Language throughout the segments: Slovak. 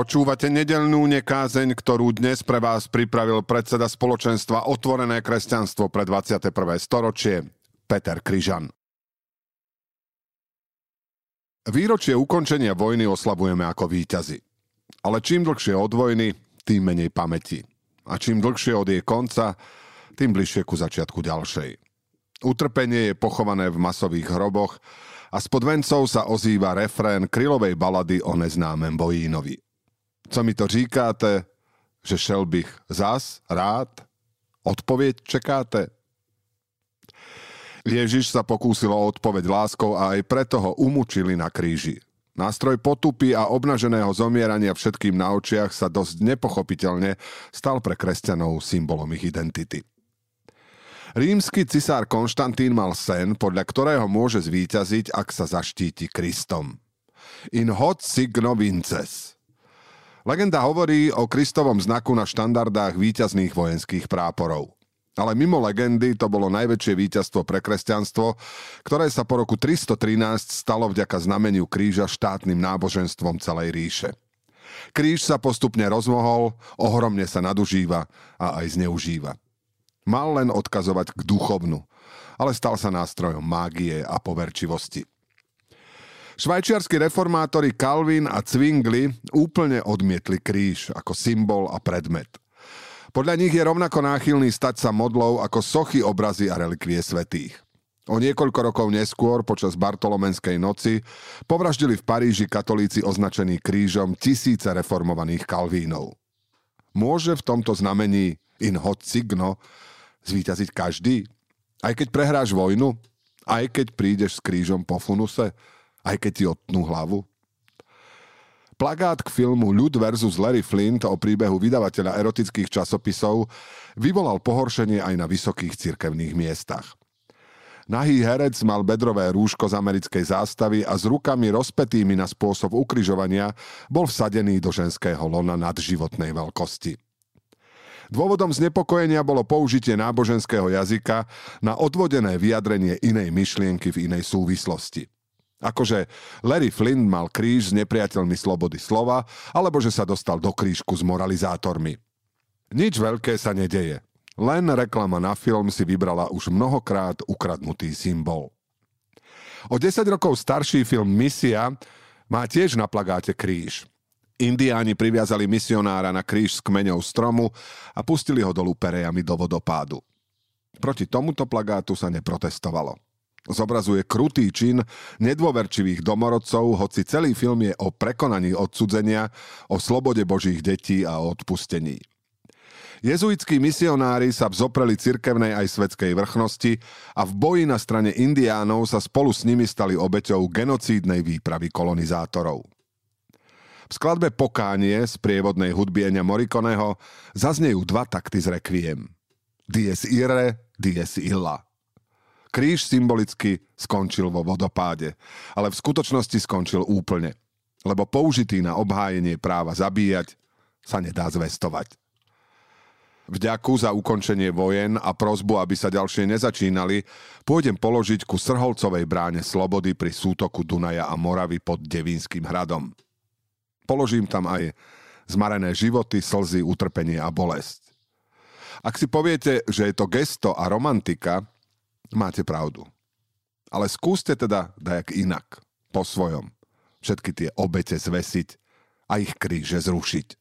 Počúvate nedelnú nekázeň, ktorú dnes pre vás pripravil predseda spoločenstva Otvorené kresťanstvo pre 21. storočie, Peter Kryžan. Výročie ukončenia vojny oslavujeme ako víťazi. Ale čím dlhšie od vojny, tým menej pamäti. A čím dlhšie od jej konca, tým bližšie ku začiatku ďalšej. Utrpenie je pochované v masových hroboch a spod vencov sa ozýva refrén krylovej balady o neznámem Bojínovi. Co mi to říkáte, že šel bych zás rád? Odpověď čekáte? Ježiš sa pokúsil o odpoveď láskou a aj preto ho umučili na kríži. Nástroj potupy a obnaženého zomierania všetkým na očiach sa dosť nepochopiteľne stal pre kresťanov symbolom ich identity. Rímsky cisár Konštantín mal sen, podľa ktorého môže zvíťaziť, ak sa zaštíti Kristom. In hot signo vinces. Legenda hovorí o Kristovom znaku na štandardách víťazných vojenských práporov. Ale mimo legendy to bolo najväčšie víťazstvo pre kresťanstvo, ktoré sa po roku 313 stalo vďaka znameniu kríža štátnym náboženstvom celej ríše. Kríž sa postupne rozmohol, ohromne sa nadužíva a aj zneužíva. Mal len odkazovať k duchovnu, ale stal sa nástrojom mágie a poverčivosti. Švajčiarskí reformátori Calvin a Zwingli úplne odmietli kríž ako symbol a predmet. Podľa nich je rovnako náchylný stať sa modlou ako sochy, obrazy a relikvie svetých. O niekoľko rokov neskôr, počas Bartolomenskej noci, povraždili v Paríži katolíci označení krížom tisíce reformovaných kalvínov. Môže v tomto znamení in hot signo zvíťaziť každý? Aj keď prehráš vojnu? Aj keď prídeš s krížom po funuse? Aj keď ti odtnú hlavu? Plagát k filmu Ľud versus Larry Flint o príbehu vydavateľa erotických časopisov vyvolal pohoršenie aj na vysokých cirkevných miestach. Nahý herec mal bedrové rúško z americkej zástavy a s rukami rozpetými na spôsob ukryžovania bol vsadený do ženského lona nadživotnej veľkosti. Dôvodom znepokojenia bolo použitie náboženského jazyka na odvodené vyjadrenie inej myšlienky v inej súvislosti. Akože Larry Flint mal kríž s nepriateľmi slobody slova, alebo že sa dostal do krížku s moralizátormi. Nič veľké sa nedeje. Len reklama na film si vybrala už mnohokrát ukradnutý symbol. O 10 rokov starší film Misia má tiež na plagáte kríž. Indiáni priviazali misionára na kríž s kmeňou stromu a pustili ho dolu perejami do vodopádu. Proti tomuto plagátu sa neprotestovalo. Zobrazuje krutý čin nedôverčivých domorodcov, hoci celý film je o prekonaní odsudzenia, o slobode božích detí a o odpustení. Jezuitskí misionári sa vzopreli cirkevnej aj svetskej vrchnosti a v boji na strane indiánov sa spolu s nimi stali obeťou genocídnej výpravy kolonizátorov. V skladbe Pokánie z prievodnej hudby Enia Morikoneho zaznejú dva takty z Requiem. Dies ire, dies illa. Kríž symbolicky skončil vo vodopáde, ale v skutočnosti skončil úplne, lebo použitý na obhájenie práva zabíjať sa nedá zvestovať. Vďaku za ukončenie vojen a prozbu, aby sa ďalšie nezačínali, pôjdem položiť ku Srholcovej bráne Slobody pri sútoku Dunaja a Moravy pod Devínskym hradom. Položím tam aj zmarené životy, slzy, utrpenie a bolesť. Ak si poviete, že je to gesto a romantika, máte pravdu. Ale skúste teda dajak inak, po svojom. Všetky tie obete zvesiť a ich kríže zrušiť.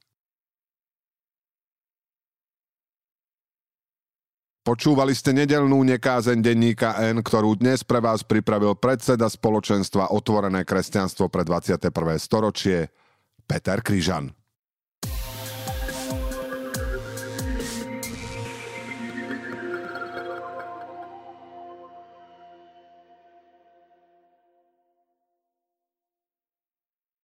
Počúvali ste nedelnú nekázeň denníka N, ktorú dnes pre vás pripravil predseda spoločenstva Otvorené kresťanstvo pre 21. storočie Peter Kryžan.